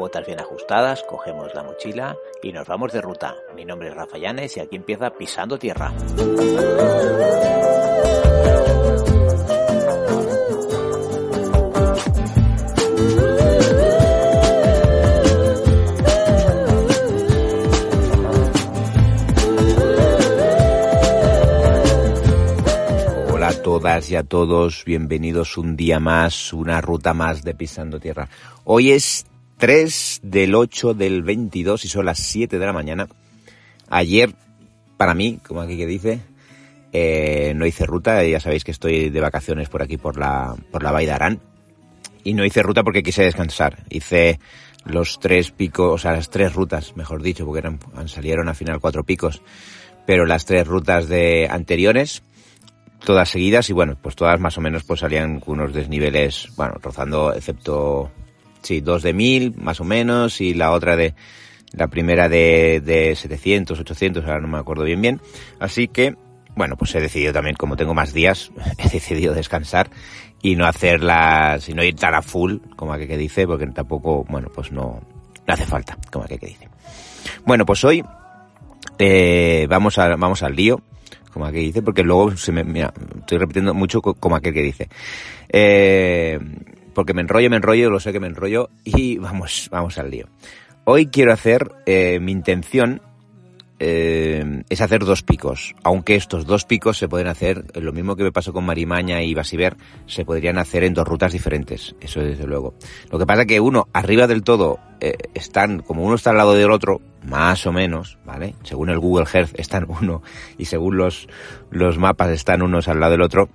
botas bien ajustadas, cogemos la mochila y nos vamos de ruta. Mi nombre es Rafa Llanes y aquí empieza Pisando Tierra. Hola a todas y a todos, bienvenidos un día más, una ruta más de Pisando Tierra. Hoy es 3 del 8 del 22 y son las 7 de la mañana. Ayer, para mí, como aquí que dice, eh, no hice ruta, ya sabéis que estoy de vacaciones por aquí, por la, por la de Arán. Y no hice ruta porque quise descansar. Hice los tres picos, o sea, las tres rutas, mejor dicho, porque eran, salieron al final cuatro picos, pero las tres rutas de anteriores, todas seguidas y bueno, pues todas más o menos pues salían con unos desniveles, bueno, rozando, excepto sí, dos de mil, más o menos, y la otra de, la primera de, de 700, 800, ahora no me acuerdo bien bien. Así que, bueno, pues he decidido también, como tengo más días, he decidido descansar y no hacerlas, y no ir tan a full, como aquel que dice, porque tampoco, bueno, pues no, no hace falta, como aquel que dice. Bueno, pues hoy, eh, vamos a, vamos al lío, como aquel que dice, porque luego se me, mira, estoy repitiendo mucho como aquel que dice. Eh, porque me enrollo, me enrollo, lo sé que me enrollo y vamos, vamos al lío. Hoy quiero hacer, eh, mi intención eh, es hacer dos picos, aunque estos dos picos se pueden hacer, lo mismo que me pasó con Marimaña y Basiber, se podrían hacer en dos rutas diferentes, eso desde luego. Lo que pasa que uno, arriba del todo, eh, están, como uno está al lado del otro, más o menos, ¿vale? Según el Google Earth están uno y según los, los mapas están unos al lado del otro,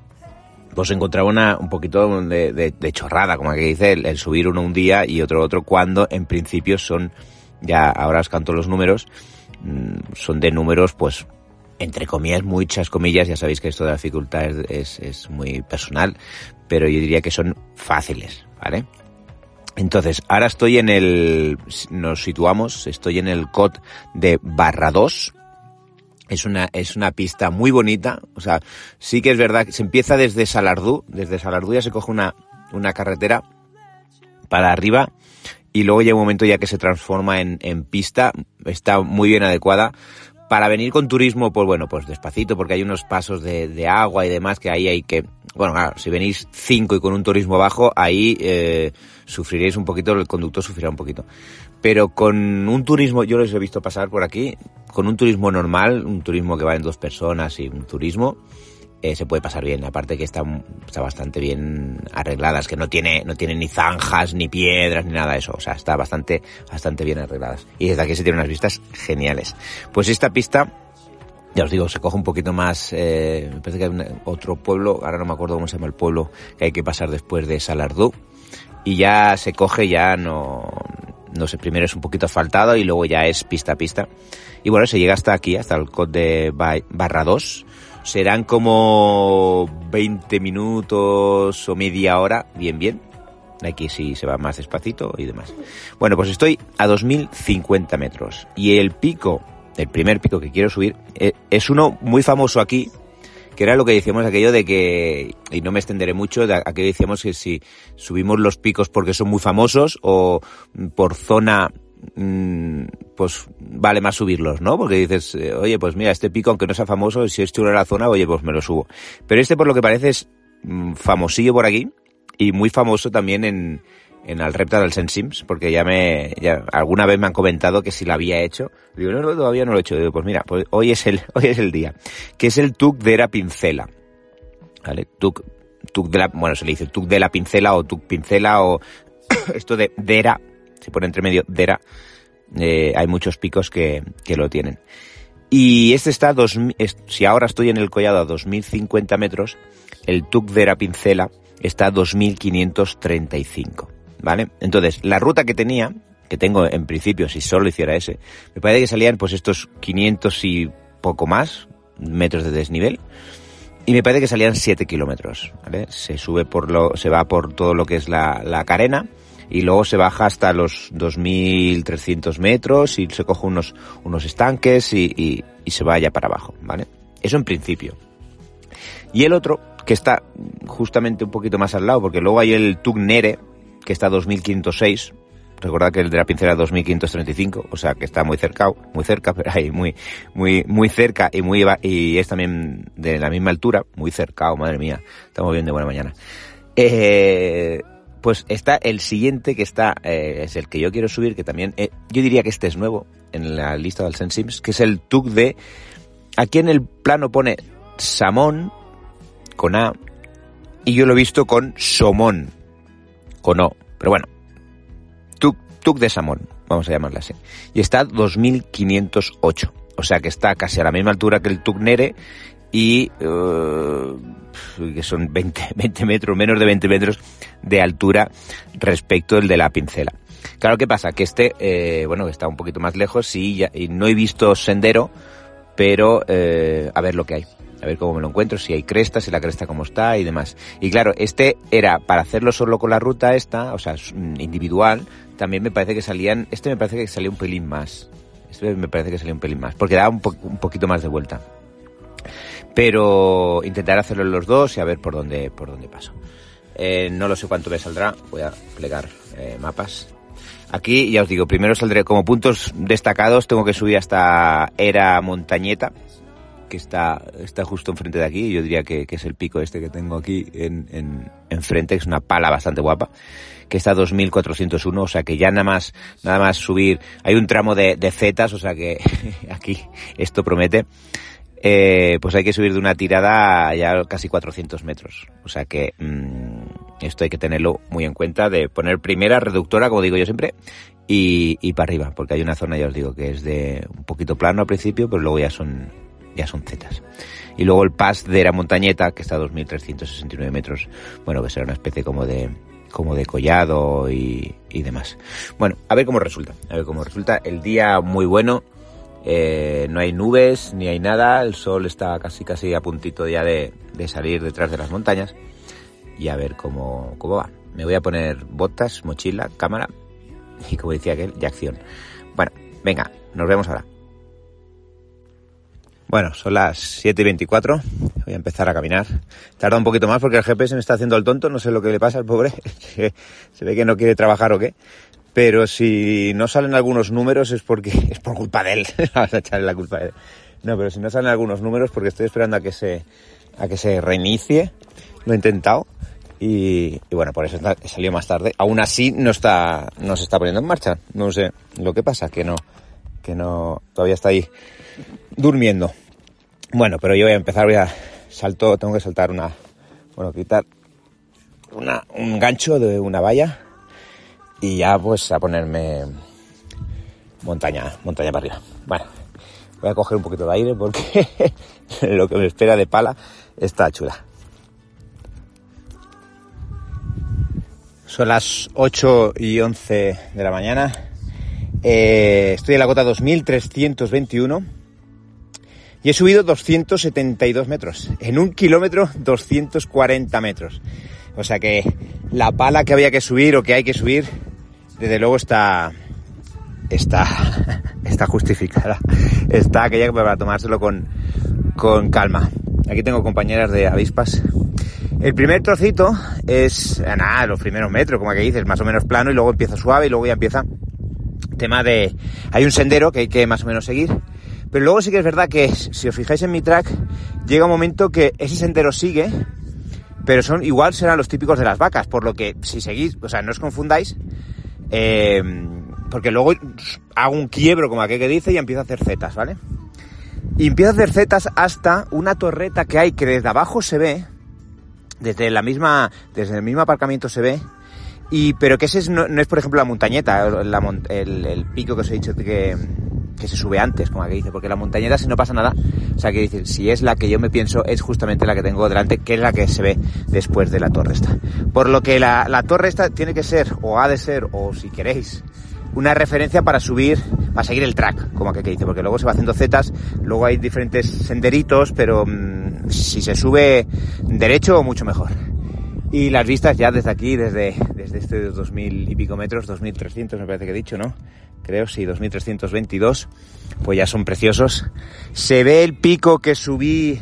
pues encontraba una, un poquito de, de, chorrada, como que dice, el, subir uno un día y otro otro, cuando en principio son, ya ahora os canto los números, mm, son de números, pues, entre comillas, muchas comillas, ya sabéis que esto de la dificultad es, es, muy personal, pero yo diría que son fáciles, ¿vale? Entonces, ahora estoy en el, nos situamos, estoy en el COD de barra 2, es una, es una pista muy bonita. O sea, sí que es verdad que se empieza desde Salardú. Desde Salardú ya se coge una, una carretera para arriba y luego llega un momento ya que se transforma en, en pista. Está muy bien adecuada. Para venir con turismo, pues bueno, pues despacito, porque hay unos pasos de, de agua y demás que ahí hay que, bueno, claro, si venís cinco y con un turismo bajo, ahí eh, sufriréis un poquito, el conductor sufrirá un poquito. Pero con un turismo, yo los he visto pasar por aquí, con un turismo normal, un turismo que va en dos personas y un turismo, eh, se puede pasar bien. Aparte que está, está bastante bien arregladas, que no tiene, no tiene ni zanjas, ni piedras, ni nada de eso. O sea, está bastante, bastante bien arregladas. Y desde aquí se tienen unas vistas geniales. Pues esta pista, ya os digo, se coge un poquito más, eh, me parece que hay otro pueblo, ahora no me acuerdo cómo se llama el pueblo, que hay que pasar después de Salardú. Y ya se coge, ya no, no sé, primero es un poquito asfaltado y luego ya es pista a pista. Y bueno, se llega hasta aquí, hasta el COD de barra 2. Serán como 20 minutos o media hora, bien, bien. Aquí sí se va más despacito y demás. Bueno, pues estoy a 2050 metros. Y el pico, el primer pico que quiero subir, eh, es uno muy famoso aquí, que era lo que decíamos aquello de que, y no me extenderé mucho, de aquello decíamos que si subimos los picos porque son muy famosos o por zona mm, pues vale más subirlos, ¿no? Porque dices, eh, oye, pues mira, este pico, aunque no sea famoso, si es chulo la zona, oye, pues me lo subo. Pero este, por lo que parece, es mm, famosillo por aquí y muy famoso también en, en el repta del Sensims, porque ya me, alguna vez me han comentado que si lo había hecho. Digo, no, no, todavía no lo he hecho. Pues mira, pues hoy es el, hoy es el día. Que es el tuk de la pincela. ¿Vale? Tuk, tuk de la, bueno, se le dice tuk de la pincela o tuk pincela o esto de dera, se pone entre medio dera. Eh, hay muchos picos que, que lo tienen. Y este está, dos, si ahora estoy en el collado a 2050 metros, el tuk de la pincela está a 2535. ¿Vale? Entonces, la ruta que tenía, que tengo en principio, si solo hiciera ese, me parece que salían pues estos 500 y poco más metros de desnivel. Y me parece que salían 7 kilómetros, ¿vale? Se sube por lo, se va por todo lo que es la, la carena y luego se baja hasta los 2.300 metros y se coge unos, unos estanques y, y, y se vaya para abajo, ¿vale? Eso en principio. Y el otro, que está justamente un poquito más al lado, porque luego hay el Tugnere, que está a 2506, Recordad que el de la pincela es 2535, o sea que está muy cerca, muy cerca, pero ahí muy, muy, muy cerca y muy y es también de la misma altura, muy cerca, madre mía, estamos bien de buena mañana. Eh, pues está el siguiente que está, eh, es el que yo quiero subir, que también, eh, yo diría que este es nuevo en la lista del Sensims, que es el TUC de, aquí en el plano pone Samón, con A, y yo lo he visto con Somón, O, pero bueno, TUC de Samón, vamos a llamarla así. Y está 2508. O sea que está casi a la misma altura que el TUC Nere y uh, que son 20, 20 metros, menos de 20 metros de altura respecto del de la pincela. Claro, ¿qué pasa? Que este, eh, bueno, está un poquito más lejos y, ya, y no he visto sendero, pero eh, a ver lo que hay a ver cómo me lo encuentro, si hay crestas, si la cresta cómo está y demás. Y claro, este era para hacerlo solo con la ruta esta, o sea, individual, también me parece que salían, este me parece que salía un pelín más. Este me parece que salía un pelín más, porque da un, un poquito más de vuelta. Pero intentar hacerlo en los dos y a ver por dónde, por dónde paso. Eh, no lo sé cuánto me saldrá, voy a plegar eh, mapas. Aquí ya os digo, primero saldré como puntos destacados, tengo que subir hasta Era Montañeta, que está, está justo enfrente de aquí, yo diría que, que es el pico este que tengo aquí en, en, enfrente, que es una pala bastante guapa, que está a 2401, o sea que ya nada más, nada más subir, hay un tramo de, de zetas, o sea que aquí esto promete, eh, pues hay que subir de una tirada ya casi 400 metros, o sea que mmm, esto hay que tenerlo muy en cuenta de poner primera reductora, como digo yo siempre, y, y para arriba, porque hay una zona, ya os digo, que es de un poquito plano al principio, pero luego ya son ya son zetas. Y luego el pas de la montañeta, que está a 2.369 metros, bueno, que será una especie como de, como de collado y, y, demás. Bueno, a ver cómo resulta, a ver cómo resulta. El día muy bueno, eh, no hay nubes ni hay nada, el sol está casi casi a puntito ya de, de salir detrás de las montañas y a ver cómo, cómo va. Me voy a poner botas, mochila, cámara y como decía aquel, ya acción. Bueno, venga, nos vemos ahora. Bueno, son las 7 y 24. Voy a empezar a caminar. Tarda un poquito más porque el GPS me está haciendo el tonto. No sé lo que le pasa al pobre. Se ve que no quiere trabajar o qué. Pero si no salen algunos números es porque es por culpa de él. Vamos a echarle la culpa a él. No, pero si no salen algunos números porque estoy esperando a que se, a que se reinicie. Lo he intentado. Y, y bueno, por eso he salido más tarde. Aún así no está, no se está poniendo en marcha. No sé lo que pasa, que no, que no, todavía está ahí durmiendo. Bueno, pero yo voy a empezar, voy a salto, tengo que saltar una, bueno, quitar una, un gancho de una valla y ya pues a ponerme montaña, montaña para arriba. Bueno, voy a coger un poquito de aire porque lo que me espera de pala está chula. Son las 8 y 11 de la mañana. Eh, estoy en la cota 2321 y he subido 272 metros. En un kilómetro 240 metros. O sea que la pala que había que subir o que hay que subir, desde luego está, está, está justificada. Está aquella para tomárselo con, con calma. Aquí tengo compañeras de avispas. El primer trocito es, nada, los primeros metros, como que dices, más o menos plano y luego empieza suave y luego ya empieza tema de, hay un sendero que hay que más o menos seguir pero luego sí que es verdad que, si os fijáis en mi track, llega un momento que ese sendero sigue, pero son igual serán los típicos de las vacas, por lo que si seguís, o sea, no os confundáis, eh, porque luego hago un quiebro como aquel que dice y empiezo a hacer zetas, ¿vale? Y empiezo a hacer zetas hasta una torreta que hay que desde abajo se ve, desde la misma, desde el mismo aparcamiento se ve, y pero que ese es, no, es por ejemplo la montañeta, la, el, el, pico que os he dicho que, que se sube antes, como que dice, porque la montañeta si no pasa nada, o sea que dice, si es la que yo me pienso, es justamente la que tengo delante, que es la que se ve después de la torre esta. Por lo que la, la torre esta tiene que ser, o ha de ser, o si queréis, una referencia para subir, para seguir el track, como que dice, porque luego se va haciendo zetas, luego hay diferentes senderitos, pero mmm, si se sube derecho, mucho mejor. Y las vistas ya desde aquí, desde, desde este 2000 y pico metros, 2300 me parece que he dicho, ¿no? creo, sí, 2322, pues ya son preciosos. Se ve el pico que subí,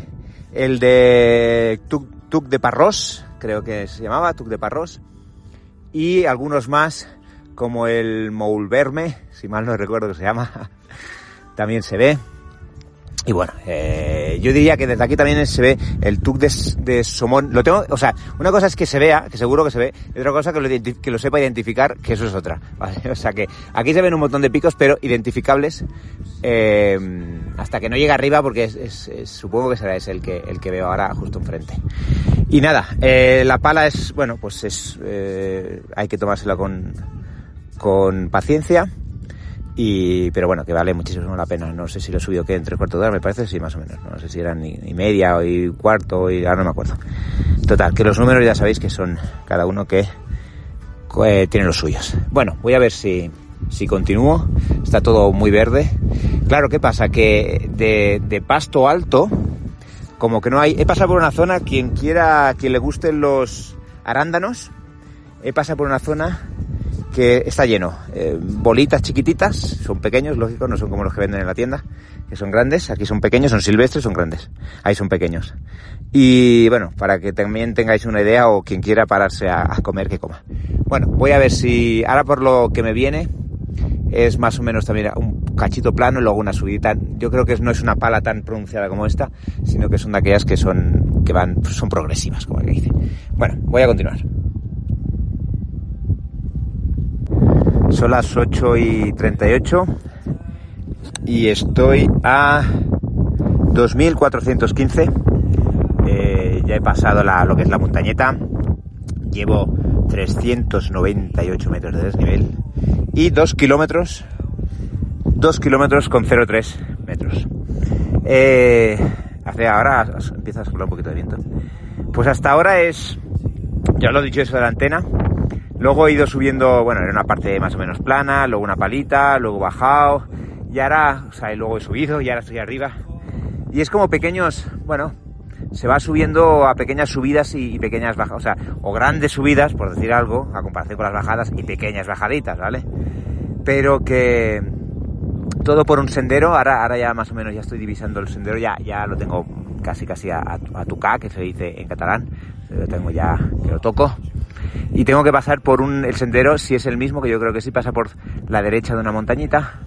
el de Tuc, Tuc de Parros, creo que se llamaba Tuc de Parros, y algunos más como el Moulverme, si mal no recuerdo que se llama, también se ve. Y bueno, eh, yo diría que desde aquí también se ve el tuk de, Somón. Lo tengo, o sea, una cosa es que se vea, que seguro que se ve, y otra cosa que lo, que lo sepa identificar, que eso es otra. O sea que aquí se ven un montón de picos, pero identificables eh, hasta que no llega arriba, porque es, supongo que será ese el que, el que veo ahora justo enfrente. Y nada, eh, la pala es, bueno, pues es, eh, hay que tomársela con, con paciencia y, pero bueno, que vale muchísimo la pena. No sé si lo he que en tres cuartos de hora, me parece, sí, más o menos. No sé si eran ni media o y cuarto, y ahora no me acuerdo. Total, que los números ya sabéis que son cada uno que tiene los suyos. Bueno, voy a ver si, si continúo. Está todo muy verde. Claro, ¿qué pasa? Que de, de pasto alto, como que no hay. He pasado por una zona, quien quiera, quien le gusten los arándanos, he pasado por una zona que está lleno. Eh, bolitas chiquititas, son pequeños, lógico, no son como los que venden en la tienda, que son grandes. Aquí son pequeños, son silvestres, son grandes. Ahí son pequeños. Y bueno, para que también tengáis una idea o quien quiera pararse a, comer, que coma. Bueno, voy a ver si ahora por lo que me viene es más o menos también un cachito plano y luego una subida. Yo creo que no es una pala tan pronunciada como esta, sino que son de aquellas que son que van son progresivas, como que dice. Bueno, voy a continuar. Son las 8 y 38 y estoy a 2415. Eh, ya he pasado la, lo que es la montañeta. Llevo 398 metros de desnivel y 2 kilómetros, 2 kilómetros con 0,3 metros. Eh, hace ahora empieza a soplar un poquito de viento. Pues hasta ahora es, ya lo he dicho eso de la antena, Luego he ido subiendo, bueno, era una parte más o menos plana, luego una palita, luego bajado, y ahora, o sea, y luego he subido y ahora estoy arriba. Y es como pequeños, bueno, se va subiendo a pequeñas subidas y, pequeñas bajadas, o sea, o grandes subidas, por decir algo, a comparación con las bajadas, y pequeñas bajaditas, ¿vale? Pero que todo por un sendero, ahora, ahora ya más o menos ya estoy divisando el sendero, ya, ya lo tengo casi casi a, a, a que se dice en catalán, lo tengo ya, que lo toco y tengo que pasar por un, el sendero, si es el mismo, que yo creo que sí, pasa por la derecha de una montañita.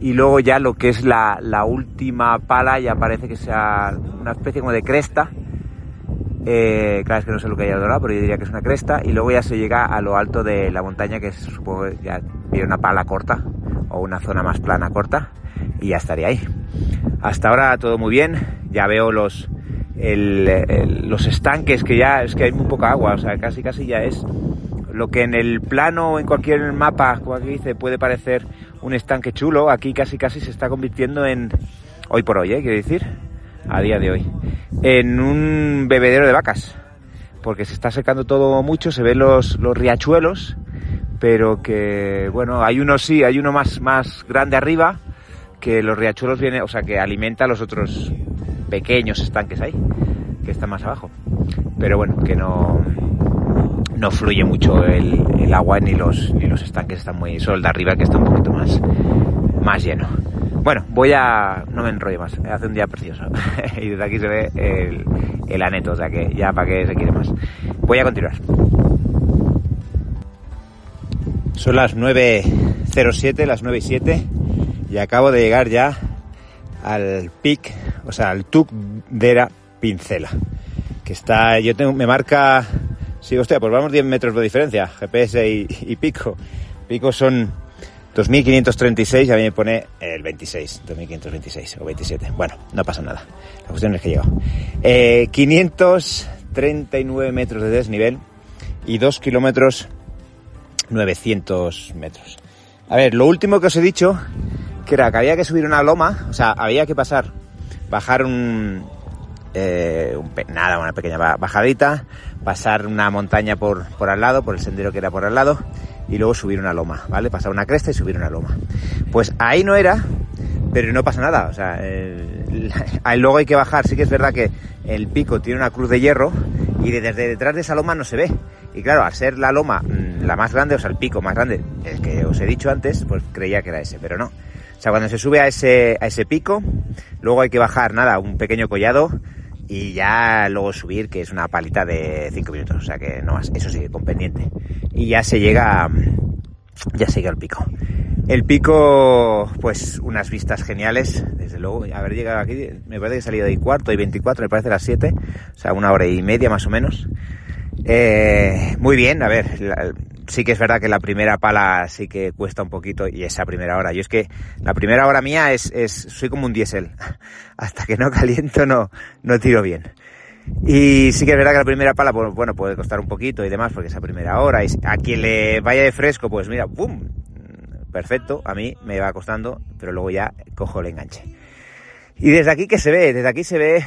Y luego ya lo que es la, la última pala ya parece que sea una especie como de cresta. Eh, claro, es que no sé lo que hay al lado, pero yo diría que es una cresta. Y luego ya se llega a lo alto de la montaña, que supongo ya viene una pala corta o una zona más plana corta. Y ya estaría ahí. Hasta ahora todo muy bien. Ya veo los, el, los estanques, que ya es que hay muy poca agua, o sea, casi casi ya es lo que en el plano o en cualquier mapa, dice, puede parecer un estanque chulo, aquí casi casi se está convirtiendo en, hoy por hoy, ¿eh? quiero decir, a día de hoy, en un bebedero de vacas, porque se está secando todo mucho, se ven los, los riachuelos, pero que, bueno, hay uno sí, hay uno más, más grande arriba, que los riachuelos vienen, o sea, que alimenta a los otros pequeños estanques ahí, que están más abajo. Pero bueno, que no, no fluye mucho el, agua ni los, ni los estanques están muy... Solo de arriba que está un poquito más, más lleno. Bueno, voy a... no me enrollo más, hace un día precioso. y desde aquí se ve el, el aneto, o sea que ya para qué se quiere más. Voy a continuar. Son las 9.07, las 9.07 y acabo de llegar ya al pic, o sea, al Tuc de la Pincela, que está, yo tengo, me marca, sí, hostia, pues vamos 10 metros de diferencia, GPS y, y pico. Pico son 2536 y a mí me pone el 26, 2526 o 27. Bueno, no pasa nada. La cuestión es que llego. Eh, 539 metros de desnivel y 2 kilómetros 900 metros. A ver, lo último que os he dicho que era que había que subir una loma, o sea, había que pasar, bajar un, eh, nada, una pequeña bajadita, pasar una montaña por, por al lado, por el sendero que era por al lado, y luego subir una loma, ¿vale? Pasar una cresta y subir una loma. Pues ahí no era, pero no pasa nada, o sea, eh, luego hay que bajar, sí que es verdad que el pico tiene una cruz de hierro y desde detrás de esa loma no se ve. Y claro, al ser la loma mm, la más grande, o sea, el pico más grande, el que os he dicho antes, pues creía que era ese, pero no. O sea, cuando se sube a ese, a ese pico, luego hay que bajar, nada, un pequeño collado y ya luego subir, que es una palita de 5 minutos, o sea que no más, eso sí, con pendiente. Y ya se llega ya sigue el pico. El pico, pues unas vistas geniales, desde luego. Haber llegado aquí, me parece que he salido de cuarto y 24, me parece las 7, o sea, una hora y media más o menos. Eh, muy bien, a ver, sí que es verdad que la primera pala sí que cuesta un poquito y esa primera hora. Yo es que la primera hora mía es, soy como un diésel. Hasta que no caliento no, no tiro bien. Y sí que es verdad que la primera pala, pues, bueno, puede costar un poquito y demás, porque esa primera hora, y a quien le vaya de fresco, pues mira, ¡bum! Perfecto, a mí me va costando, pero luego ya cojo el enganche. Y desde aquí, ¿qué se ve? Desde aquí se ve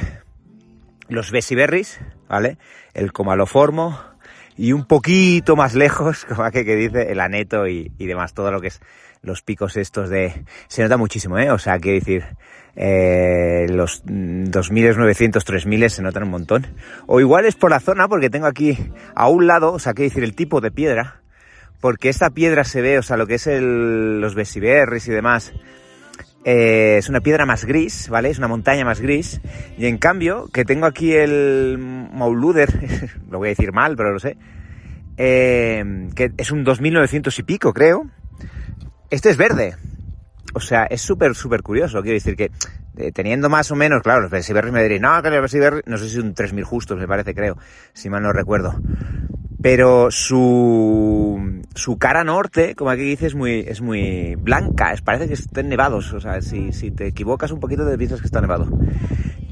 los besiberries, ¿vale? El comaloformo y un poquito más lejos, como aquel que dice, el aneto y, y demás, todo lo que es los picos estos de... Se nota muchísimo, ¿eh? O sea, quiero decir, eh, los 2900, 3000 se notan un montón. O igual es por la zona, porque tengo aquí a un lado, o sea, quiero decir, el tipo de piedra, porque esta piedra se ve, o sea, lo que es el, los besiberris y demás, eh, es una piedra más gris, ¿vale? Es una montaña más gris. Y en cambio, que tengo aquí el Mauluder, lo voy a decir mal, pero lo sé, eh, que es un 2900 y pico, creo. Este es verde. O sea, es súper, súper curioso. Quiero decir que eh, teniendo más o menos, claro, los Besiberris me dirían, no, que los no sé si un 3000 justos, me parece, creo, si mal no recuerdo. Pero su, su cara norte, como aquí dice, es muy, es muy blanca, es, parece que estén nevados. O sea, si, si te equivocas un poquito te piensas que está nevado.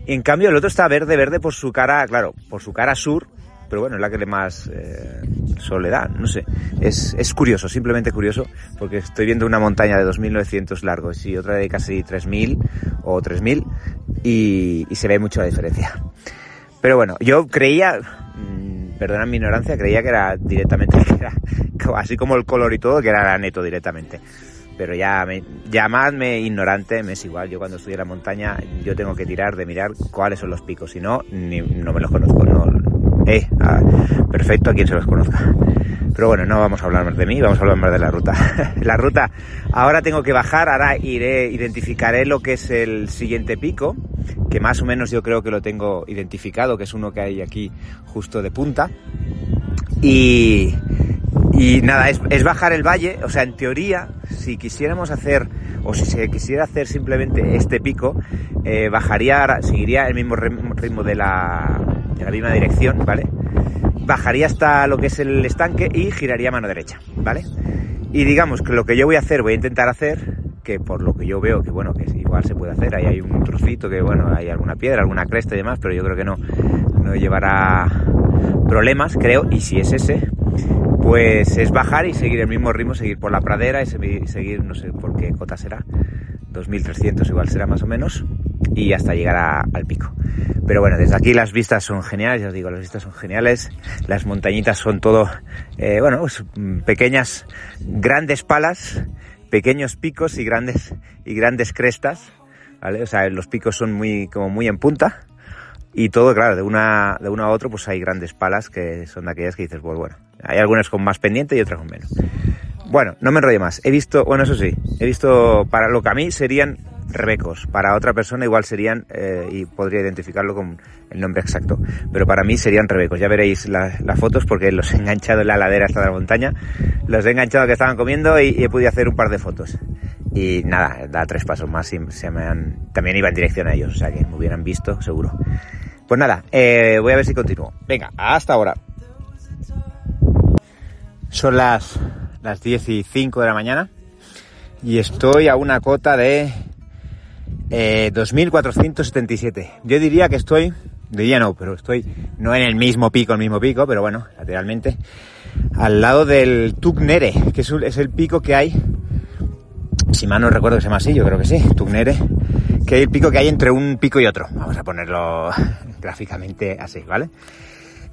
Y en cambio el otro está verde, verde por su cara, claro, por su cara sur, pero bueno, es la que le más eh, soledad, no sé. Es, es curioso, simplemente curioso, porque estoy viendo una montaña de 2.900 largos y otra de casi 3.000 o 3.000 y, y se ve mucho la diferencia. Pero bueno, yo creía, mmm, perdona mi ignorancia, creía que era directamente, que era, así como el color y todo, que era neto directamente pero ya me, llamadme ignorante, me es igual. Yo cuando estoy en la montaña, yo tengo que tirar de mirar cuáles son los picos. Si no, no me los conozco. No, eh, perfecto a quien se los conozca. Pero bueno, no vamos a hablar más de mí, vamos a hablar más de la ruta. la ruta, ahora tengo que bajar, ahora iré, identificaré lo que es el siguiente pico, que más o menos yo creo que lo tengo identificado, que es uno que hay aquí justo de punta. Y, nada, es, es, bajar el valle, o sea, en teoría, si quisiéramos hacer, o si se quisiera hacer simplemente este pico, eh, bajaría, seguiría el mismo ritmo de la, de la misma dirección, ¿vale? Bajaría hasta lo que es el estanque y giraría mano derecha, ¿vale? Y digamos que lo que yo voy a hacer, voy a intentar hacer, que por lo que yo veo, que bueno, que igual se puede hacer, ahí hay un trocito que bueno, hay alguna piedra, alguna cresta y demás, pero yo creo que no, no llevará problemas, creo, y si es ese, pues es bajar y seguir el mismo ritmo, seguir por la pradera y seguir, no sé por qué cota será, 2300 igual será más o menos, y hasta llegar al pico. Pero bueno, desde aquí las vistas son geniales, ya os digo, las vistas son geniales, las montañitas son todo, eh, bueno, pues, pequeñas, grandes palas, pequeños picos y grandes, y grandes crestas, ¿vale? O sea, los picos son muy, como muy en punta, y todo, claro, de una, de uno a otro, pues hay grandes palas que son de aquellas que dices, pues bueno, hay algunas con más pendiente y otras con menos. Bueno, no me enrollo más. He visto, bueno, eso sí, he visto para lo que a mí serían rebecos. Para otra persona igual serían, eh, y podría identificarlo con el nombre exacto, pero para mí serían rebecos. Ya veréis las fotos porque los he enganchado en la ladera hasta la montaña. Los he enganchado que estaban comiendo y, y, he podido hacer un par de fotos. Y nada, da tres pasos más y se me han, también iba en dirección a ellos, o sea que me hubieran visto, seguro. Pues nada, eh, voy a ver si continúo. Venga, hasta ahora. Son las, las 10 y 5 de la mañana y estoy a una cota de eh, 2.477. Yo diría que estoy, diría no, pero estoy no en el mismo pico, el mismo pico, pero bueno, lateralmente, al lado del Tugnere, que es, es el pico que hay, si mal no recuerdo que se llama así, yo creo que sí, Tugnere, que es el pico que hay entre un pico y otro. Vamos a ponerlo gráficamente así, ¿vale?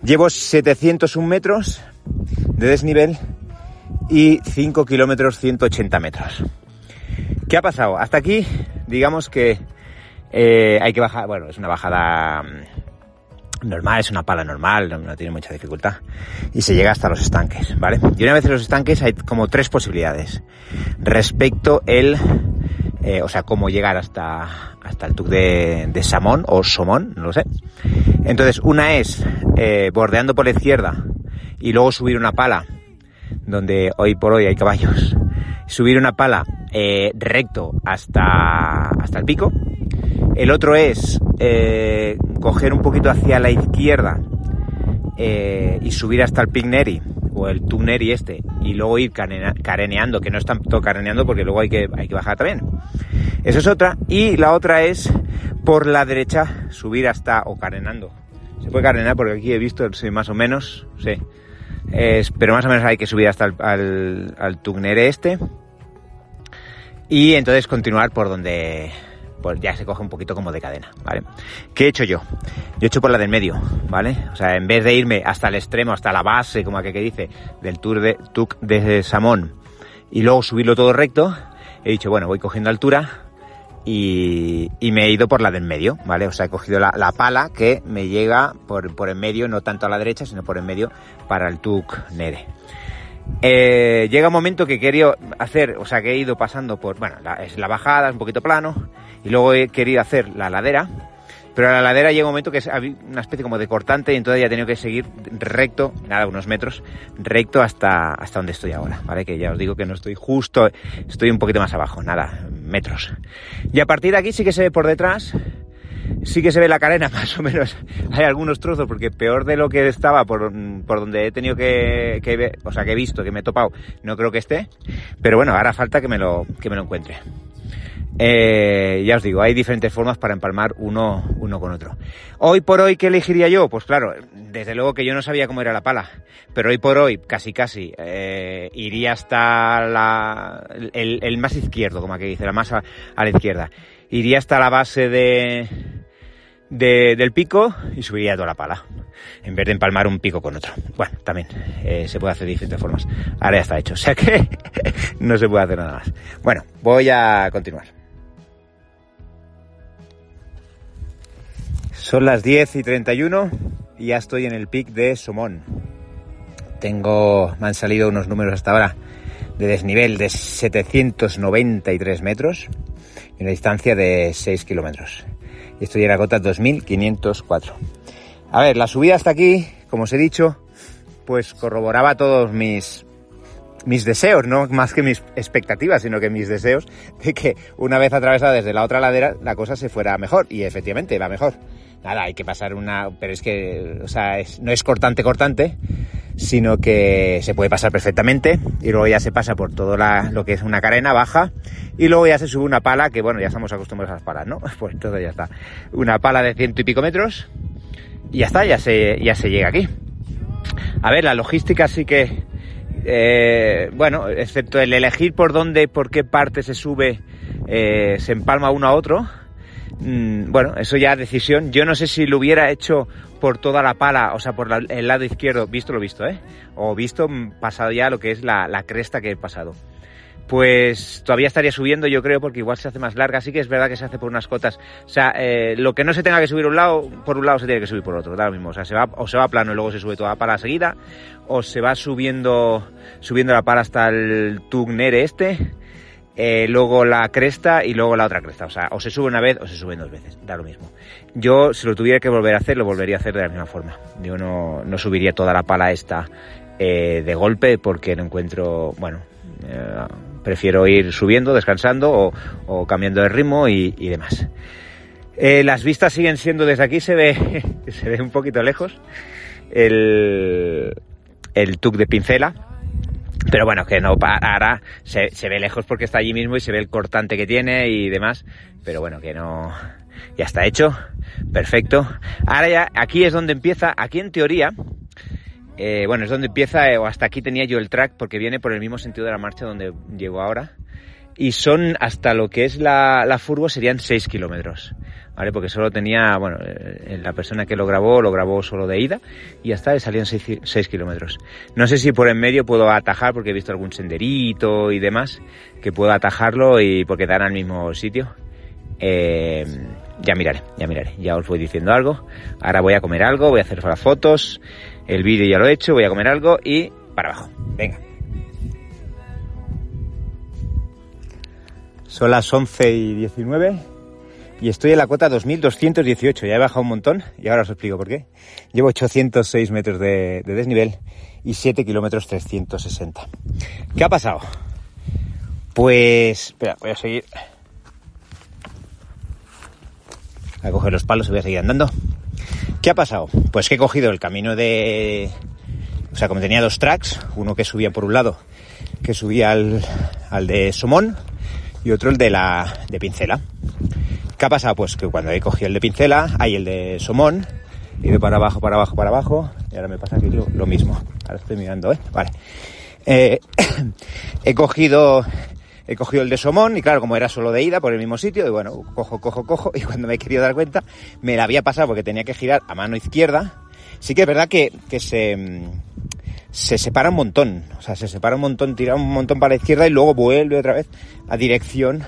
Llevo 701 metros de desnivel y 5 kilómetros 180 metros. ¿Qué ha pasado? Hasta aquí, digamos que eh, hay que bajar, bueno, es una bajada mm, normal, es una pala normal, no, tiene mucha dificultad. Y se llega hasta los estanques, ¿vale? Y una vez en los estanques hay como tres posibilidades. Respecto el, eh, o sea, cómo llegar hasta, hasta el tuc de, de Samón o Somón, no lo sé. Entonces, una es eh, bordeando por la izquierda y luego subir una pala donde hoy por hoy hay caballos subir una pala eh, recto hasta, hasta el pico. El otro es eh, coger un poquito hacia la izquierda eh, y subir hasta el Pigneri o el Tuneri este y luego ir careneando, que no es tanto careneando porque luego hay que, hay que bajar también. Eso es otra. Y la otra es por la derecha subir hasta o carenando. Se puede carenar porque aquí he visto, más o menos, sí. Pero más o menos hay que subir hasta el al, al este. Y entonces continuar por donde, pues ya se coge un poquito como de cadena, ¿vale? ¿Qué he hecho yo? Yo he hecho por la del medio, ¿vale? O sea, en vez de irme hasta el extremo, hasta la base, como aquel que dice, del Tour de Tuc de Samón, y luego subirlo todo recto, he dicho, bueno, voy cogiendo altura y, me he ido por la del medio, ¿vale? O sea, he cogido la, pala que me llega por, por en medio, no tanto a la derecha, sino por en medio para el Tuc Nere. Eh, llega un momento que querido hacer, o sea, que he ido pasando por, bueno, es la bajada, es un poquito plano, y luego he querido hacer la ladera, pero a la ladera llega un momento que es una especie como de cortante y entonces ya he tenido que seguir recto, nada, unos metros, recto hasta, hasta donde estoy ahora, ¿vale? Que ya os digo que no estoy justo, estoy un poquito más abajo, nada, metros. Y a partir de aquí sí que se ve por detrás, sí que se ve la carena más o menos. Hay algunos trozos porque peor de lo que estaba por, por donde he tenido que, que, o sea, que he visto, que me he topado, no creo que esté. Pero bueno, ahora falta que me lo, que me lo encuentre. Eh, ya os digo, hay diferentes formas para empalmar uno, uno con otro. Hoy por hoy, ¿qué elegiría yo? Pues claro, desde luego que yo no sabía cómo era la pala, pero hoy por hoy, casi casi, eh, iría hasta la, el, más izquierdo, como aquí dice, la más a, la izquierda. Iría hasta la base de, de, del pico y subiría toda la pala, en vez de empalmar un pico con otro. Bueno, también eh, se puede hacer de diferentes formas. Ahora ya está hecho, o sea que no se puede hacer nada más. Bueno, voy a continuar. Son las 10 y 31 y ya estoy en el pic de Somón. Tengo, me han salido unos números hasta ahora de desnivel de 793 metros y una distancia de 6 kilómetros. Y estoy en la cota 2504. A ver, la subida hasta aquí, como os he dicho, pues corroboraba todos mis, mis deseos, no más que mis expectativas, sino que mis deseos de que una vez atravesada desde la otra ladera la cosa se fuera mejor. Y efectivamente, va mejor nada, hay que pasar una, pero es que, o sea, no es cortante, cortante, sino que se puede pasar perfectamente y luego ya se pasa por todo lo que es una carena baja y luego ya se sube una pala, que bueno, ya estamos acostumbrados a las palas, ¿no? Pues entonces ya está. Una pala de ciento y pico metros y ya está, ya se, ya se llega aquí. A ver, la logística sí que, eh, bueno, excepto el elegir por dónde, por qué parte se sube, eh, se empalma uno a otro, Mm, bueno, eso ya decisión. Yo no sé si lo hubiera hecho por toda la pala, o sea, por el lado izquierdo, visto lo visto, ¿eh? O visto mm, pasado ya lo que es la, cresta que he pasado. Pues todavía estaría subiendo, yo creo, porque igual se hace más larga. Sí que es verdad que se hace por unas cotas. O sea, eh, lo que no se tenga que subir un lado, por un lado se tiene que subir por otro, da lo mismo. O sea, se va, o se va plano y luego se sube toda la pala seguida, o se va subiendo, subiendo la pala hasta el Tugnere este, eh, luego la cresta y luego la otra cresta. O sea, o se sube una vez o se sube dos veces, da lo mismo. Yo, si lo tuviera que volver a hacer, lo volvería a hacer de la misma forma. Yo no, no subiría toda la pala esta eh, de golpe porque no encuentro, bueno, eh, prefiero ir subiendo, descansando o, cambiando de ritmo y, demás. las vistas siguen siendo desde aquí, se ve, se ve un poquito lejos el, el de pincela pero bueno, que no para, se, se ve lejos porque está allí mismo y se ve el cortante que tiene y demás, pero bueno, que no, ya está hecho, perfecto. Ahora ya, aquí es donde empieza, aquí en teoría, eh, bueno, es donde empieza, eh, o hasta aquí tenía yo el track porque viene por el mismo sentido de la marcha donde llego ahora. Y son hasta lo que es la, la furgo serían 6 kilómetros. ¿Vale? Porque solo tenía, bueno, eh, la persona que lo grabó, lo grabó solo de ida y hasta le salían 6 kilómetros. No sé si por en medio puedo atajar porque he visto algún senderito y demás, que puedo atajarlo y porque dan al mismo sitio. Eh, ya miraré, ya miraré, ya os voy diciendo algo. Ahora voy a comer algo, voy a hacer las fotos, el vídeo ya lo he hecho, voy a comer algo y para abajo. Venga. Son las 11 y 19 y estoy en la cota 2218. Ya he bajado un montón y ahora os explico por qué. Llevo 806 metros de, desnivel y 7 kilómetros 360. ¿Qué ha pasado? Pues, espera, voy a seguir. a coger los palos y voy a seguir andando. ¿Qué ha pasado? Pues que he cogido el camino de... O sea, como tenía dos tracks, uno que subía por un lado, que subía al, al de Somón, y otro el de la de Pincela. ¿Qué ha pasado? Pues que cuando he cogido el de Pincela, hay el de Somón, he ido para abajo, para abajo, para abajo, y ahora me pasa aquí lo, mismo. Ahora estoy mirando, ¿eh? Vale. Eh, he cogido he cogido el de Somón y claro, como era solo de ida por el mismo sitio, y bueno, cojo, cojo, cojo, y cuando me he querido dar cuenta, me la había pasado porque tenía que girar a mano izquierda. Sí que es verdad que, que se, se separa un montón, o sea, se separa un montón, tira un montón para la izquierda y luego vuelve otra vez a dirección,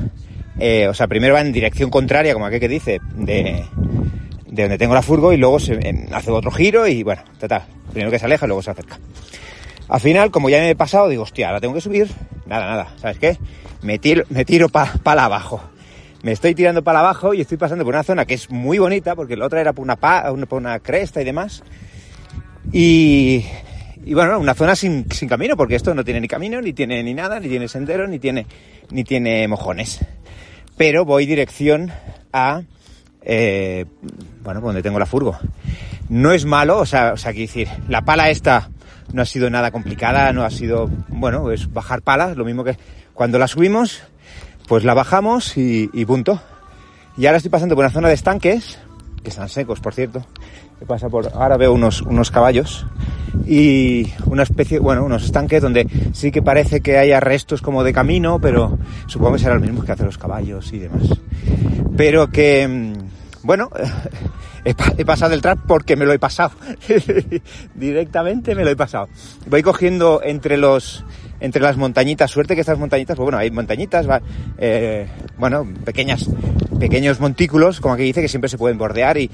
eh, o sea, primero va en dirección contraria, como aquel que dice, de, de donde tengo la furgo y luego se hace otro giro y bueno, total, primero que se aleja, luego se acerca. Al final, como ya me he pasado, digo, hostia, ahora tengo que subir. Nada, nada, ¿sabes qué? Me tiro, me tiro para abajo. Me estoy tirando para abajo y estoy pasando por una zona que es muy bonita, porque la otra era por una, por una cresta y demás. Y, y bueno, una zona sin, sin, camino, porque esto no tiene ni camino, ni tiene ni nada, ni tiene sendero, ni tiene, ni tiene mojones. Pero voy dirección a, eh, bueno, donde tengo la furgo. No es malo, o sea, o sea, quiero decir, la pala esta no ha sido nada complicada, no ha sido, bueno, es bajar palas, lo mismo que cuando la subimos, pues la bajamos y, punto. Y ahora estoy pasando por una zona de estanques, que están secos, por cierto. Pasa por, ahora veo unos, unos caballos y una especie, bueno, unos estanques donde sí que parece que haya restos como de camino, pero supongo que será lo mismo que hacen los caballos y demás. Pero que, mm, bueno, he, pasado el trap porque me lo he pasado. Directamente me lo he pasado. Voy cogiendo entre los entre las montañitas, suerte que estas montañitas, pues bueno, hay montañitas, eh, bueno, pequeñas, pequeños montículos, como aquí dice, que siempre se pueden bordear y,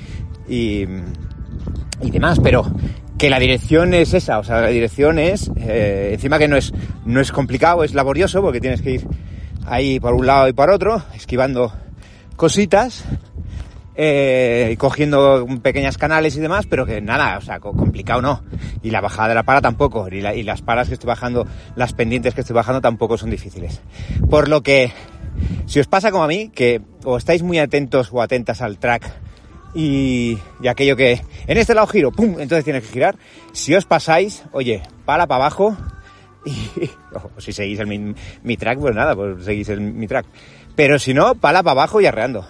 y, demás, pero que la dirección es esa, o sea, la dirección es, eh, encima que no es, no es complicado, es laborioso, porque tienes que ir ahí por un lado y por otro, esquivando cositas, eh, cogiendo pequeñas canales y demás, pero que nada, o sea, complicado no. Y la bajada de la pala tampoco, y, y las palas que estoy bajando, las pendientes que estoy bajando tampoco son difíciles. Por lo que, si os pasa como a mí, que o estáis muy atentos o atentas al track y, aquello que en este lado giro, ¡pum! Entonces tienes que girar. Si os pasáis, oye, pala para abajo y o si seguís el, mi, mi, track, pues nada, pues seguís el, mi track. Pero si no, pala para abajo y arreando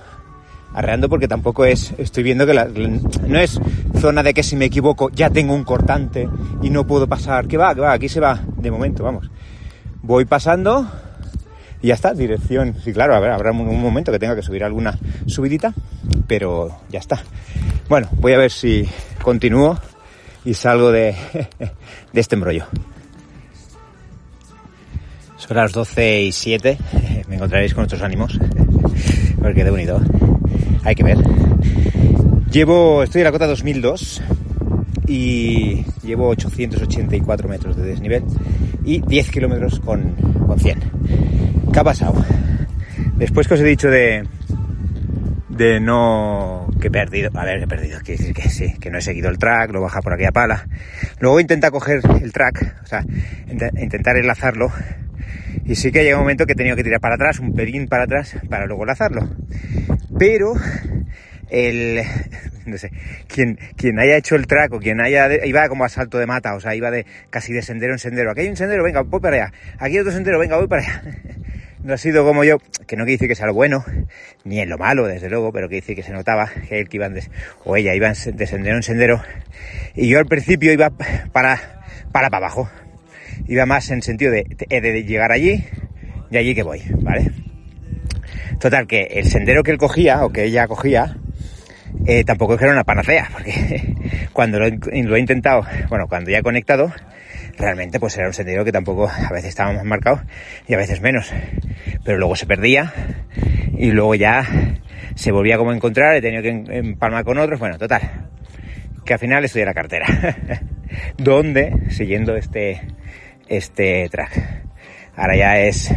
arreando porque tampoco es, estoy viendo que no es zona de que si me equivoco ya tengo un cortante y no puedo pasar, que va, que va, aquí se va de momento, vamos. Voy pasando y ya está, dirección, sí claro, ver, habrá un, momento que tenga que subir alguna subidita, pero ya está. Bueno, voy a ver si continúo y salgo de, de este embrollo. Son las 12 y 7, me encontraréis con otros ánimos, porque de unido hay que ver. Llevo, estoy en la cota 2002 y llevo 884 metros de desnivel y 10 kilómetros con, con 100. ¿Qué ha pasado? Después que os he dicho de, de no que he perdido, a ver, he perdido, quiere decir que sí, que no he seguido el track, lo baja por aquella pala. Luego intenta coger el track, o sea, intentar enlazarlo. Y sí que llega un momento que he tenido que tirar para atrás, un pelín para atrás, para luego enlazarlo pero el, no sé, quien, quien haya hecho el track o quien haya, iba como a salto de mata, o sea, iba de casi de sendero en sendero. Aquí hay un sendero, venga, voy para allá. Aquí hay otro sendero, venga, voy para allá. No ha sido como yo, que no quiere decir que sea lo bueno, ni en lo malo, desde luego, pero quiere decir que se notaba que él que iban o ella iban de sendero en sendero. Y yo al principio iba para, para, para abajo. Iba más en sentido de, de llegar allí y allí que voy, ¿vale? Total, que el sendero que él cogía, o que ella cogía, eh, tampoco es que era una panacea, porque cuando lo, he intentado, bueno, cuando ya he conectado, realmente pues era un sendero que tampoco a veces estaba más marcado y a veces menos. Pero luego se perdía y luego ya se volvía como a encontrar, he tenido que empalmar con otros, bueno, total. Que al final en la cartera. donde, siguiendo este, este track. Ahora ya es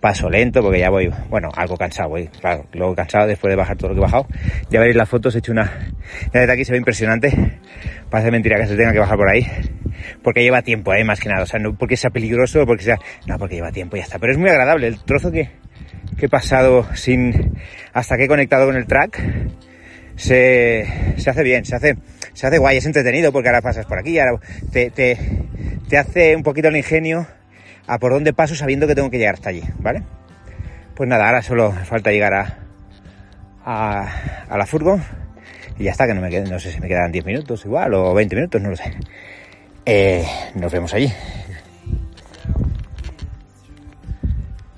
paso lento porque ya voy, bueno, algo cansado, voy, claro, luego cansado después de bajar todo lo que he bajado. Ya veréis las fotos, he hecho una, desde aquí se ve impresionante, parece mentira que se tenga que bajar por ahí, porque lleva tiempo, eh, más que nada, o sea, no porque sea peligroso, porque sea, no, porque lleva tiempo y ya está, pero es muy agradable, el trozo que, que he pasado sin, hasta que he conectado con el track, se, se hace bien, se hace, se hace guay, es entretenido porque ahora pasas por aquí, ahora te, te, te hace un poquito el ingenio a por dónde paso sabiendo que tengo que llegar hasta allí, ¿vale? Pues nada, ahora solo falta llegar a, a, la furgo y ya está, que no me queden, no sé si me quedan 10 minutos igual o 20 minutos, no lo sé. Eh, nos vemos allí.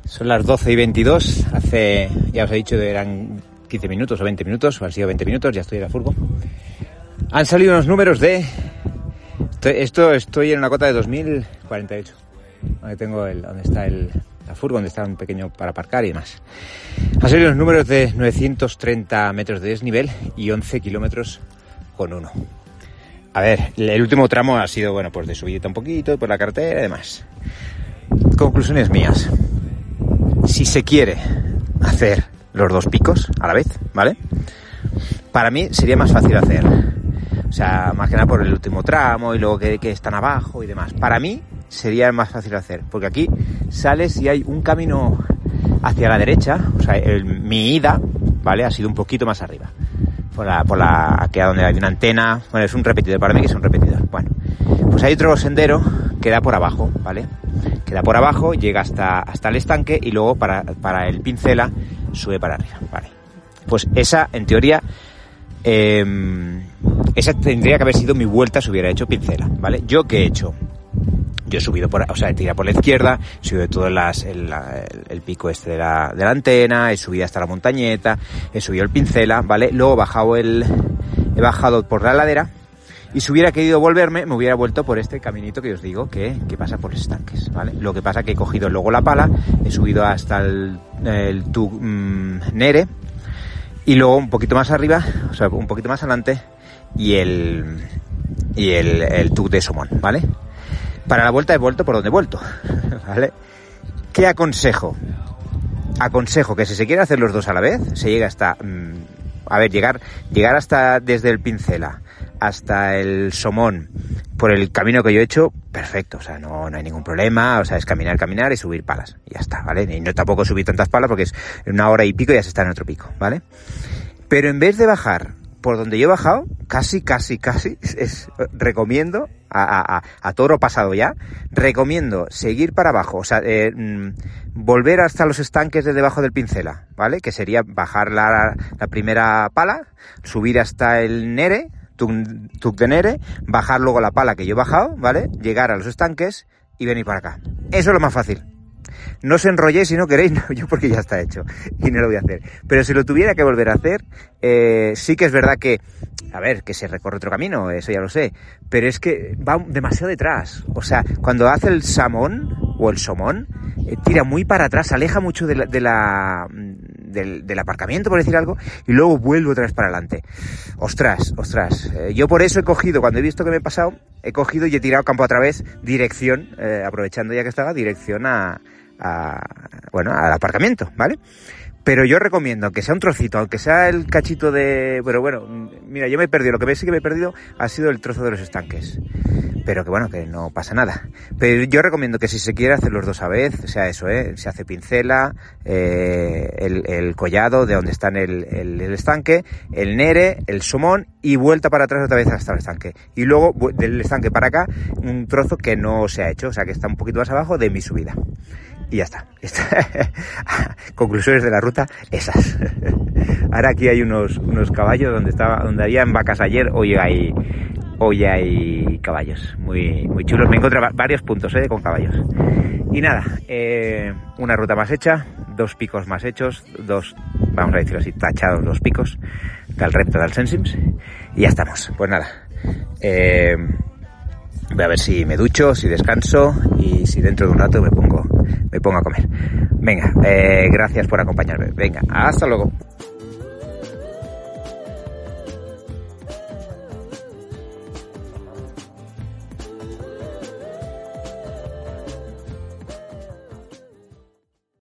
Son las 12 y 22, hace, ya os he dicho, eran 15 minutos o 20 minutos, o han sido 20 minutos, ya estoy en la furgo. Han salido unos números de... Esto, estoy en una cota de 2048 donde tengo el, donde está el, la furgo, donde está un pequeño para aparcar y demás. Han salido los números de 930 metros de desnivel y 11 kilómetros con uno. A ver, el último tramo ha sido, bueno, pues de subida un poquito por la carretera y demás. Conclusiones mías. Si se quiere hacer los dos picos a la vez, ¿vale? Para mí sería más fácil hacer. O sea, más que nada por el último tramo y luego que, que están abajo y demás. Para mí sería más fácil hacer. Porque aquí sales y hay un camino hacia la derecha, o sea, mi ida, ¿vale? Ha sido un poquito más arriba. Por la, por la, aquí donde hay una antena, bueno, es un repetidor, para mí que es un repetidor. Bueno, pues hay otro sendero que da por abajo, ¿vale? Que da por abajo, llega hasta, hasta el estanque y luego para, para el pincela sube para arriba, ¿vale? Pues esa, en teoría, eh, esa tendría que haber sido mi vuelta si hubiera hecho pincela, ¿vale? Yo qué he hecho? Yo he subido por, o sea, he tirado por la izquierda, he subido todo las, el, pico este de la, antena, he subido hasta la montañeta, he subido el pincela, ¿vale? Luego he bajado el, he bajado por la ladera, y si hubiera querido volverme, me hubiera vuelto por este caminito que os digo que, pasa por los estanques, ¿vale? Lo que pasa que he cogido luego la pala, he subido hasta el, el mm, Nere, y luego un poquito más arriba, o sea, un poquito más adelante, y el, y el de Somón, ¿vale? Para la vuelta he vuelto por donde he vuelto, ¿vale? ¿Qué aconsejo? Aconsejo que si se quiere hacer los dos a la vez, se llega hasta, mm, a ver, llegar, llegar hasta desde el Pincela hasta el Somón por el camino que yo he hecho, perfecto, o sea, no, no hay ningún problema, o sea, es caminar, caminar y subir palas, y ya está, ¿vale? Y no tampoco subir tantas palas porque es una hora y pico ya se está en otro pico, ¿vale? Pero en vez de bajar por donde yo he bajado, casi, casi, casi, es, recomiendo, a, a, a, toro pasado ya, recomiendo seguir para abajo, o sea, eh, mm, volver hasta los estanques de debajo del pincela, ¿vale? Que sería bajar la, la primera pala, subir hasta el nere, tuk de nere, bajar luego la pala que yo he bajado, ¿vale? Llegar a los estanques y venir para acá. Eso es lo más fácil. No os enrolléis si no queréis, no, yo porque ya está hecho y no lo voy a hacer. Pero si lo tuviera que volver a hacer, eh, sí que es verdad que, a ver, que se recorre otro camino, eso ya lo sé, pero es que va demasiado detrás. O sea, cuando hace el samón o el somón, eh, tira muy para atrás, aleja mucho la del, del, aparcamiento, por decir algo, y luego vuelve otra vez para adelante. Ostras, ostras. Eh, yo por eso he cogido, cuando he visto que me he pasado, he cogido y he tirado campo a través, dirección, aprovechando ya que estaba, dirección a, bueno, al aparcamiento, ¿vale? Pero yo recomiendo que sea un trocito, aunque sea el cachito de... Pero bueno, mira, yo me he perdido. Lo que sí que me he perdido ha sido el trozo de los estanques. Pero que bueno, que no pasa nada. Pero yo recomiendo que si se quiere hacer los dos a vez, sea eso, ¿eh? Se hace pincela, eh, el, collado de donde está el, el, el, estanque, el nere, el somón y vuelta para atrás otra vez hasta el estanque. Y luego del estanque para acá, un trozo que no se ha hecho, o sea que está un poquito más abajo de mi subida. Y ya está. Conclusiones de la ruta, esas. Ahora aquí hay unos, unos caballos donde estaba, donde habían vacas ayer, hoy hay, hoy hay caballos. Muy, muy chulos. Me encontré varios puntos ¿eh? con caballos. Y nada, eh, una ruta más hecha, dos picos más hechos, dos, vamos a decirlo así, tachados dos picos del repto del Sensims. Y ya estamos. Pues nada. Eh, voy a ver si me ducho, si descanso y si dentro de un rato me pongo me pongo a comer. Venga, eh, gracias por acompañarme. Venga, hasta luego.